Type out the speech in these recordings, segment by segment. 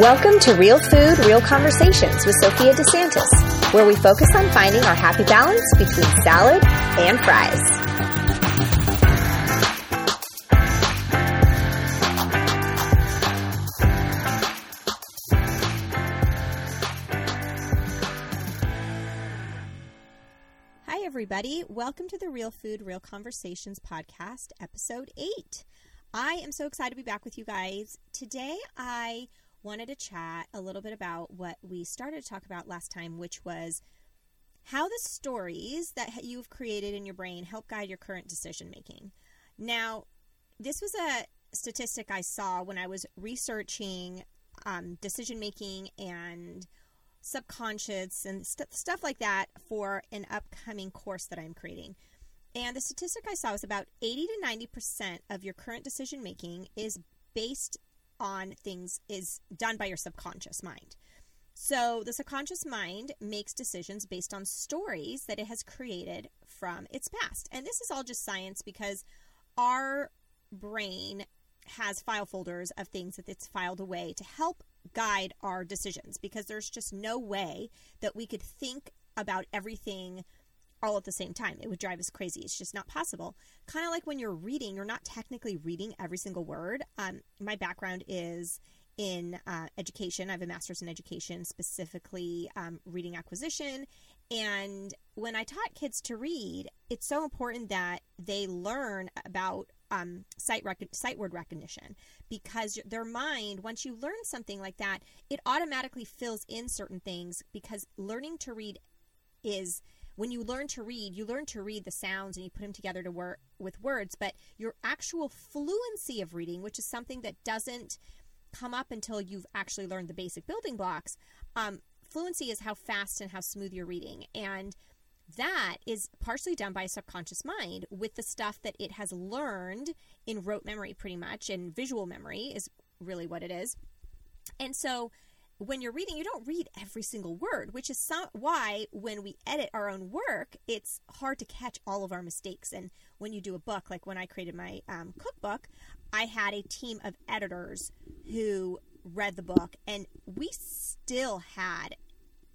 Welcome to Real Food, Real Conversations with Sophia DeSantis, where we focus on finding our happy balance between salad and fries. Hi, everybody. Welcome to the Real Food, Real Conversations podcast, episode eight. I am so excited to be back with you guys. Today, I wanted to chat a little bit about what we started to talk about last time, which was how the stories that you've created in your brain help guide your current decision making. Now, this was a statistic I saw when I was researching um, decision making and subconscious and st- stuff like that for an upcoming course that I'm creating. And the statistic I saw was about 80 to 90% of your current decision making is based on things is done by your subconscious mind. So the subconscious mind makes decisions based on stories that it has created from its past. And this is all just science because our brain has file folders of things that it's filed away to help guide our decisions because there's just no way that we could think about everything all at the same time. It would drive us crazy. It's just not possible. Kind of like when you're reading, you're not technically reading every single word. Um, my background is in uh, education. I have a master's in education, specifically um, reading acquisition. And when I taught kids to read, it's so important that they learn about um, sight rec- sight word recognition because their mind, once you learn something like that, it automatically fills in certain things because learning to read is when you learn to read, you learn to read the sounds and you put them together to work with words, but your actual fluency of reading, which is something that doesn't come up until you've actually learned the basic building blocks, um, fluency is how fast and how smooth you're reading. And that is partially done by a subconscious mind with the stuff that it has learned in rote memory, pretty much, and visual memory is really what it is. And so when you're reading, you don't read every single word, which is why when we edit our own work, it's hard to catch all of our mistakes. And when you do a book, like when I created my um, cookbook, I had a team of editors who read the book, and we still had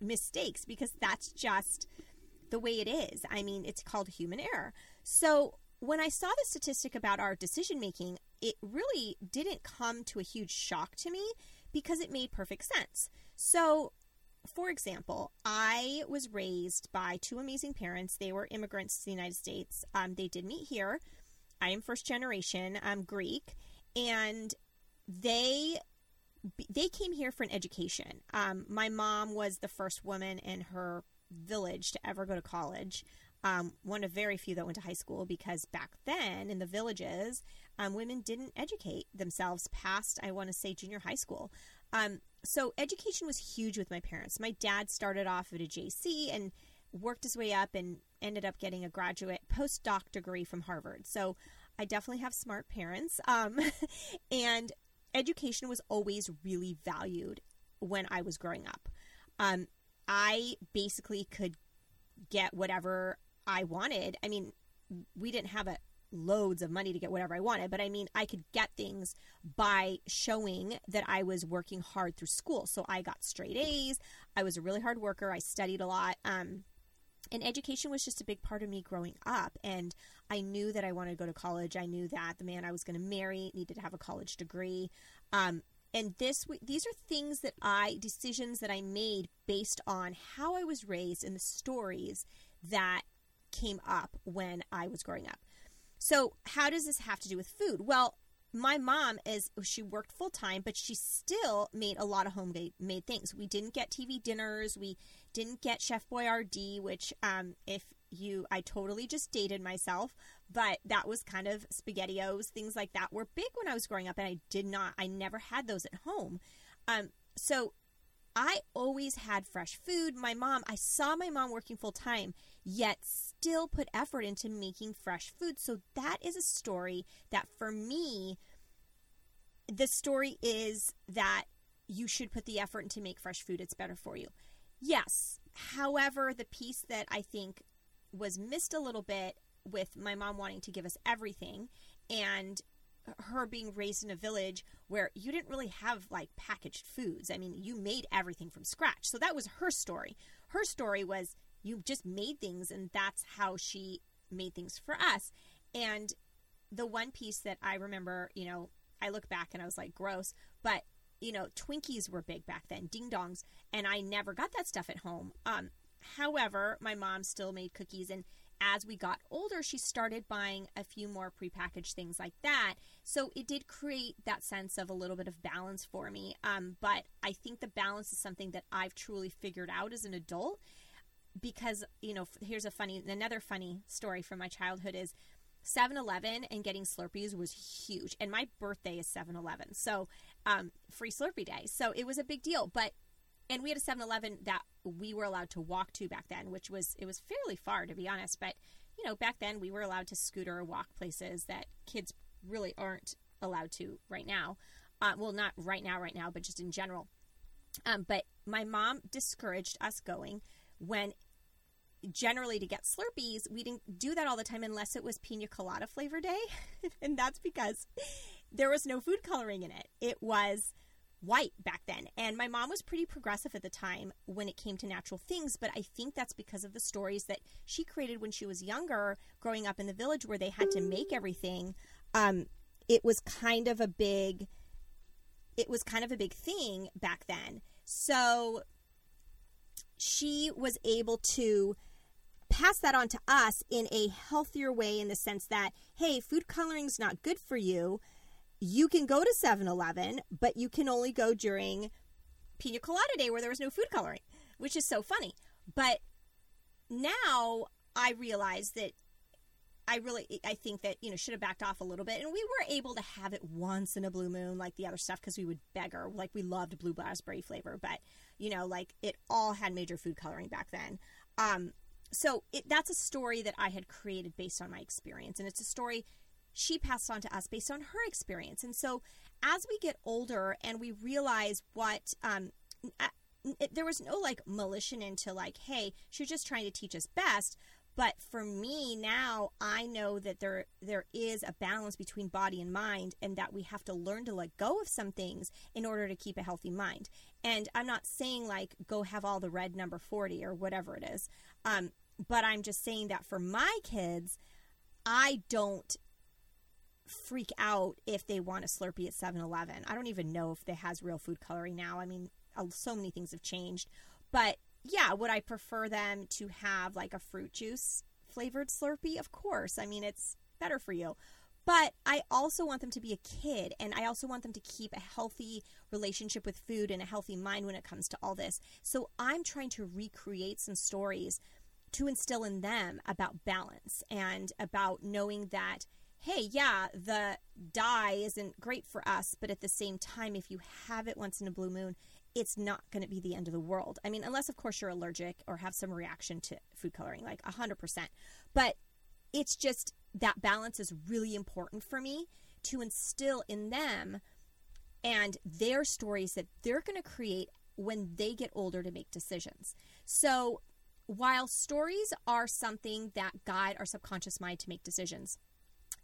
mistakes because that's just the way it is. I mean, it's called human error. So when I saw the statistic about our decision making, it really didn't come to a huge shock to me because it made perfect sense. So, for example, I was raised by two amazing parents. They were immigrants to the United States. Um, they did meet here. I am first generation. I'm Greek, and they they came here for an education. Um, my mom was the first woman in her village to ever go to college. Um, one of very few that went to high school because back then in the villages, um, women didn't educate themselves past, I want to say, junior high school. Um, so education was huge with my parents. My dad started off at a JC and worked his way up and ended up getting a graduate postdoc degree from Harvard. So I definitely have smart parents. Um, and education was always really valued when I was growing up. Um, I basically could get whatever I wanted. I mean, we didn't have a loads of money to get whatever I wanted, but I mean, I could get things by showing that I was working hard through school. So I got straight A's. I was a really hard worker. I studied a lot. Um, and education was just a big part of me growing up. And I knew that I wanted to go to college. I knew that the man I was going to marry needed to have a college degree. Um, and this these are things that I decisions that I made based on how I was raised and the stories that came up when I was growing up. So, how does this have to do with food? Well, my mom is she worked full time, but she still made a lot of homemade things. We didn't get TV dinners. We didn't get Chef Boyardee, which um, if you I totally just dated myself, but that was kind of spaghettios, things like that were big when I was growing up, and I did not, I never had those at home. Um, so I always had fresh food. My mom, I saw my mom working full time, yet still put effort into making fresh food. So that is a story that for me, the story is that you should put the effort into make fresh food. It's better for you. Yes. However, the piece that I think was missed a little bit with my mom wanting to give us everything and her being raised in a village where you didn't really have like packaged foods. I mean, you made everything from scratch. So that was her story. Her story was you just made things, and that's how she made things for us. And the one piece that I remember, you know, I look back and I was like, gross, but you know, Twinkies were big back then, ding dongs, and I never got that stuff at home. Um, however, my mom still made cookies, and as we got older, she started buying a few more prepackaged things like that. So it did create that sense of a little bit of balance for me. Um, but I think the balance is something that I've truly figured out as an adult because, you know, here's a funny, another funny story from my childhood is 7 Eleven and getting Slurpees was huge. And my birthday is 7 Eleven. So, um, free Slurpee day. So it was a big deal. But, and we had a 7 Eleven that we were allowed to walk to back then, which was, it was fairly far to be honest. But, you know, back then we were allowed to scooter or walk places that kids really aren't allowed to right now. Uh, well, not right now, right now, but just in general. Um, but my mom discouraged us going when generally to get Slurpees, we didn't do that all the time unless it was pina colada flavor day. and that's because there was no food coloring in it. It was white back then. And my mom was pretty progressive at the time when it came to natural things, but I think that's because of the stories that she created when she was younger, growing up in the village where they had to make everything. Um, it was kind of a big it was kind of a big thing back then. So she was able to pass that on to us in a healthier way in the sense that, hey, food coloring is not good for you. You can go to 7 Eleven, but you can only go during Pina Colada Day where there was no food coloring, which is so funny. But now I realize that I really I think that you know should have backed off a little bit, and we were able to have it once in a blue moon like the other stuff because we would beg her like we loved blue raspberry flavor, but you know like it all had major food coloring back then. Um, so it, that's a story that I had created based on my experience, and it's a story she passed on to us based on her experience. And so as we get older and we realize what, um, it, there was no like malicious into like, hey, she was just trying to teach us best. But for me now, I know that there there is a balance between body and mind, and that we have to learn to let go of some things in order to keep a healthy mind. And I'm not saying like go have all the red number forty or whatever it is. Um, but I'm just saying that for my kids, I don't freak out if they want a Slurpee at 7 Eleven. I don't even know if it has real food coloring now. I mean, so many things have changed. But yeah, would I prefer them to have like a fruit juice flavored Slurpee? Of course. I mean, it's better for you. But I also want them to be a kid, and I also want them to keep a healthy relationship with food and a healthy mind when it comes to all this. So I'm trying to recreate some stories to instill in them about balance and about knowing that hey, yeah, the dye isn't great for us, but at the same time, if you have it once in a blue moon, it's not going to be the end of the world. I mean, unless, of course, you're allergic or have some reaction to food coloring, like 100%. But it's just that balance is really important for me to instill in them and their stories that they're going to create when they get older to make decisions. So while stories are something that guide our subconscious mind to make decisions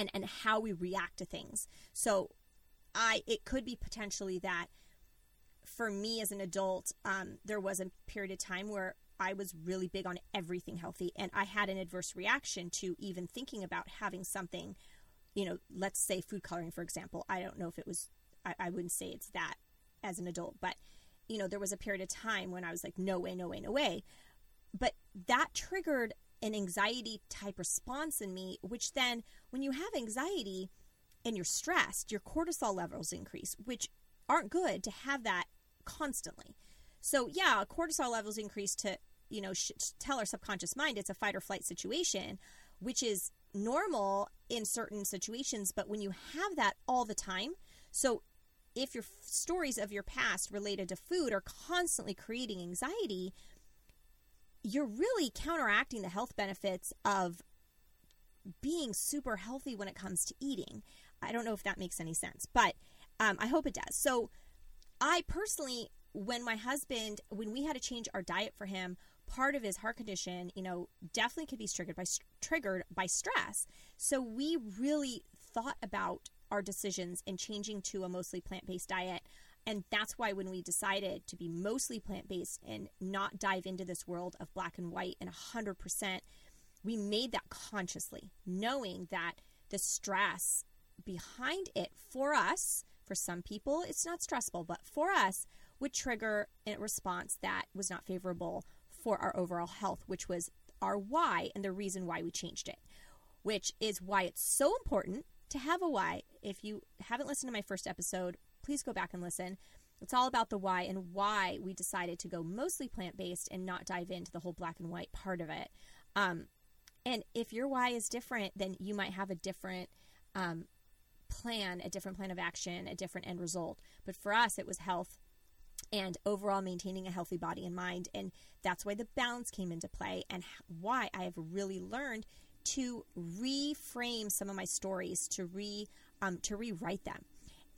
and, and how we react to things. So I it could be potentially that for me as an adult, um, there was a period of time where I was really big on everything healthy and I had an adverse reaction to even thinking about having something, you know, let's say food coloring, for example. I don't know if it was, I, I wouldn't say it's that as an adult, but, you know, there was a period of time when I was like, no way, no way, no way. But that triggered an anxiety type response in me, which then, when you have anxiety and you're stressed, your cortisol levels increase, which aren't good to have that constantly. So, yeah, cortisol levels increase to, you know, tell our subconscious mind it's a fight or flight situation, which is normal in certain situations. But when you have that all the time, so if your stories of your past related to food are constantly creating anxiety, you're really counteracting the health benefits of being super healthy when it comes to eating. I don't know if that makes any sense, but um, I hope it does. So, I personally, when my husband, when we had to change our diet for him, part of his heart condition, you know, definitely could be triggered by triggered by stress. So we really thought about our decisions in changing to a mostly plant based diet. And that's why when we decided to be mostly plant based and not dive into this world of black and white and 100%, we made that consciously, knowing that the stress behind it for us, for some people, it's not stressful, but for us, would trigger a response that was not favorable for our overall health, which was our why and the reason why we changed it, which is why it's so important to have a why. If you haven't listened to my first episode, please go back and listen. It's all about the why and why we decided to go mostly plant based and not dive into the whole black and white part of it. Um, and if your why is different, then you might have a different um, plan, a different plan of action, a different end result. But for us, it was health and overall maintaining a healthy body and mind. And that's why the balance came into play and why I have really learned to reframe some of my stories, to re um, to rewrite them.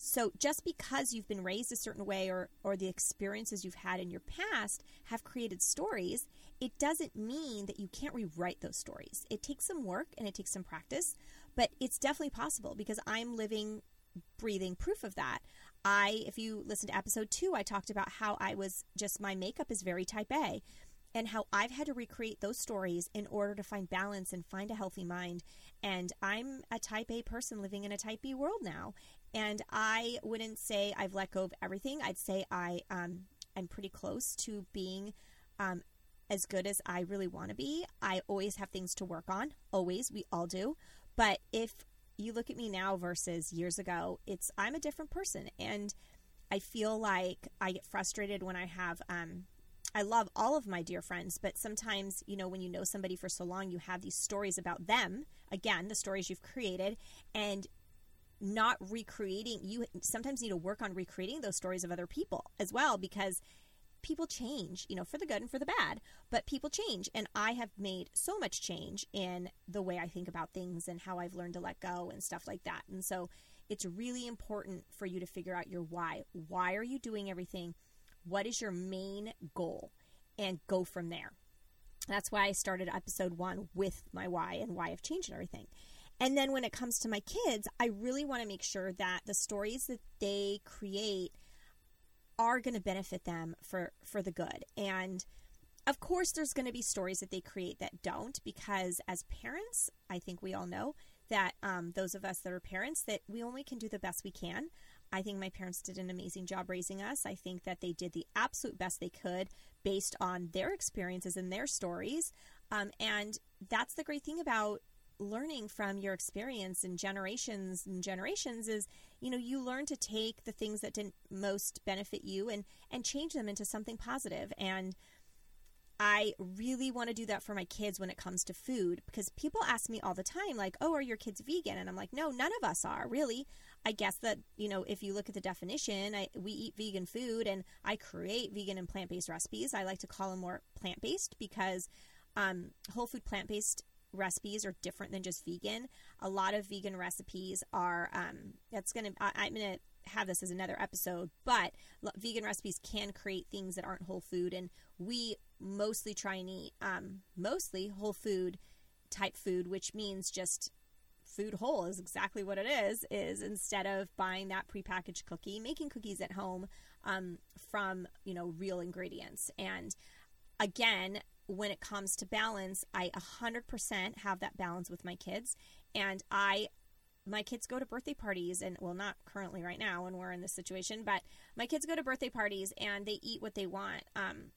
So just because you've been raised a certain way or or the experiences you've had in your past have created stories, it doesn't mean that you can't rewrite those stories. It takes some work and it takes some practice, but it's definitely possible because I'm living breathing proof of that. I, if you listen to episode two, I talked about how I was just, my makeup is very type A and how I've had to recreate those stories in order to find balance and find a healthy mind. And I'm a type A person living in a type B world now. And I wouldn't say I've let go of everything. I'd say I um, am pretty close to being um, as good as I really want to be. I always have things to work on, always. We all do. But if you look at me now versus years ago, it's I'm a different person and I feel like I get frustrated when I have um I love all of my dear friends, but sometimes, you know, when you know somebody for so long, you have these stories about them, again, the stories you've created, and not recreating you sometimes need to work on recreating those stories of other people as well because people change, you know, for the good and for the bad, but people change. And I have made so much change in the way I think about things and how I've learned to let go and stuff like that. And so it's really important for you to figure out your why. Why are you doing everything? What is your main goal? And go from there. That's why I started episode one with my why and why I've changed everything. And then when it comes to my kids, I really want to make sure that the stories that they create are going to benefit them for for the good. And of course there's going to be stories that they create that don't because as parents i think we all know that um, those of us that are parents that we only can do the best we can. I think my parents did an amazing job raising us. I think that they did the absolute best they could based on their experiences and their stories. Um, and that's the great thing about learning from your experience and generations and generations is you know you learn to take the things that didn't most benefit you and and change them into something positive and I really want to do that for my kids when it comes to food because people ask me all the time, like, oh, are your kids vegan? And I'm like, no, none of us are really. I guess that, you know, if you look at the definition, I, we eat vegan food and I create vegan and plant based recipes. I like to call them more plant based because um, whole food plant based recipes are different than just vegan. A lot of vegan recipes are, um, that's going to, I'm going to have this as another episode, but vegan recipes can create things that aren't whole food. And we mostly try and eat, um, mostly whole food type food, which means just food whole is exactly what it is, is instead of buying that prepackaged cookie, making cookies at home um, from, you know, real ingredients. And again, when it comes to balance, I 100% have that balance with my kids. And I, my kids go to birthday parties, and well, not currently right now when we're in this situation, but my kids go to birthday parties and they eat what they want. Um,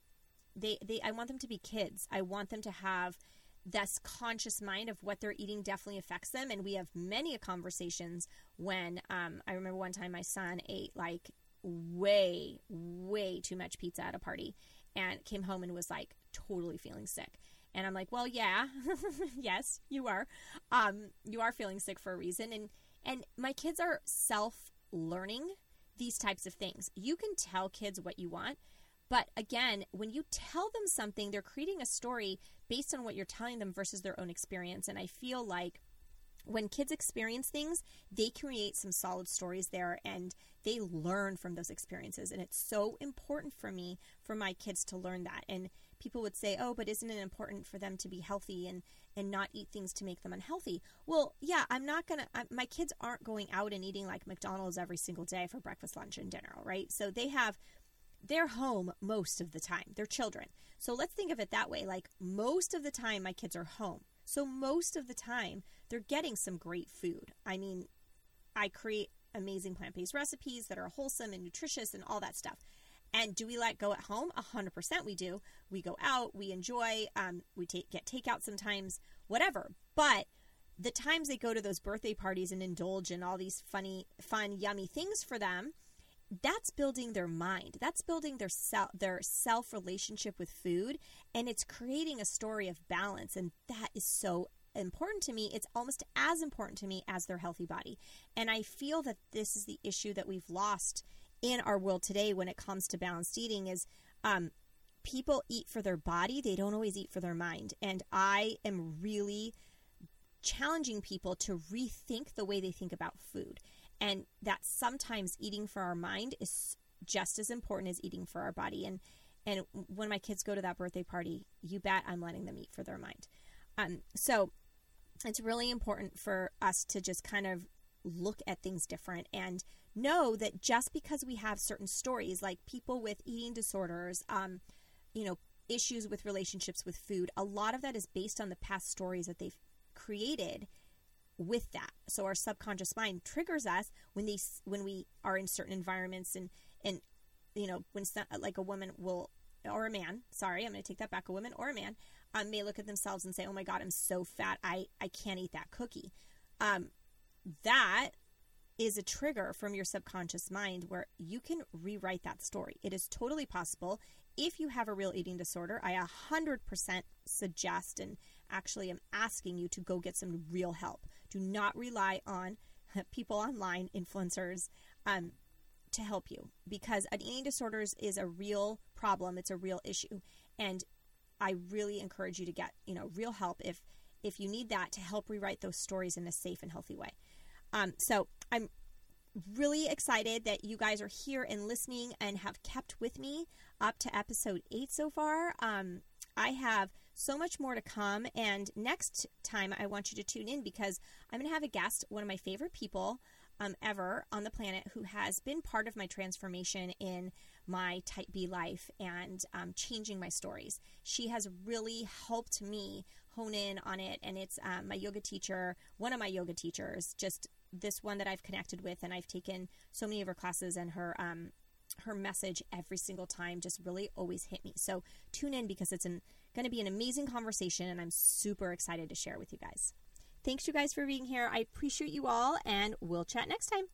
they, they, I want them to be kids. I want them to have this conscious mind of what they're eating definitely affects them. And we have many conversations when um, I remember one time my son ate like way, way too much pizza at a party and came home and was like totally feeling sick. And I'm like, well, yeah, yes, you are. Um, you are feeling sick for a reason. And and my kids are self learning these types of things. You can tell kids what you want, but again, when you tell them something, they're creating a story based on what you're telling them versus their own experience. And I feel like when kids experience things, they create some solid stories there and they learn from those experiences. And it's so important for me for my kids to learn that. And people would say, "Oh, but isn't it important for them to be healthy and and not eat things to make them unhealthy?" Well, yeah, I'm not gonna. I, my kids aren't going out and eating like McDonald's every single day for breakfast, lunch, and dinner, right? So they have they're home most of the time. They're children. So let's think of it that way. Like most of the time, my kids are home. So most of the time, they're getting some great food. I mean, I create amazing plant based recipes that are wholesome and nutritious and all that stuff. And do we let go at home? 100% we do. We go out, we enjoy, um, we take, get takeout sometimes, whatever. But the times they go to those birthday parties and indulge in all these funny, fun, yummy things for them, that's building their mind. That's building their self their self relationship with food and it's creating a story of balance and that is so important to me. It's almost as important to me as their healthy body. And I feel that this is the issue that we've lost in our world today when it comes to balanced eating is um, people eat for their body, they don't always eat for their mind. And I am really challenging people to rethink the way they think about food. And that sometimes eating for our mind is just as important as eating for our body. And and when my kids go to that birthday party, you bet I'm letting them eat for their mind. Um, so it's really important for us to just kind of look at things different and know that just because we have certain stories, like people with eating disorders, um, you know, issues with relationships with food, a lot of that is based on the past stories that they've created with that. So our subconscious mind triggers us when these when we are in certain environments and and you know when like a woman will or a man, sorry, I'm going to take that back. A woman or a man um, may look at themselves and say, "Oh my God, I'm so fat. I I can't eat that cookie." Um, that is a trigger from your subconscious mind where you can rewrite that story. It is totally possible. If you have a real eating disorder, I 100% suggest and actually am asking you to go get some real help. Do not rely on people online, influencers, um, to help you because an eating disorders is a real problem. It's a real issue, and I really encourage you to get you know real help if if you need that to help rewrite those stories in a safe and healthy way. Um, so I'm really excited that you guys are here and listening and have kept with me up to episode eight so far. Um, I have so much more to come, and next time I want you to tune in because I'm going to have a guest, one of my favorite people um, ever on the planet, who has been part of my transformation in my type B life and um, changing my stories. She has really helped me hone in on it, and it's um, my yoga teacher, one of my yoga teachers, just this one that I've connected with, and I've taken so many of her classes, and her um, her message every single time just really always hit me. So tune in because it's going to be an amazing conversation, and I'm super excited to share with you guys. Thanks, you guys, for being here. I appreciate you all, and we'll chat next time.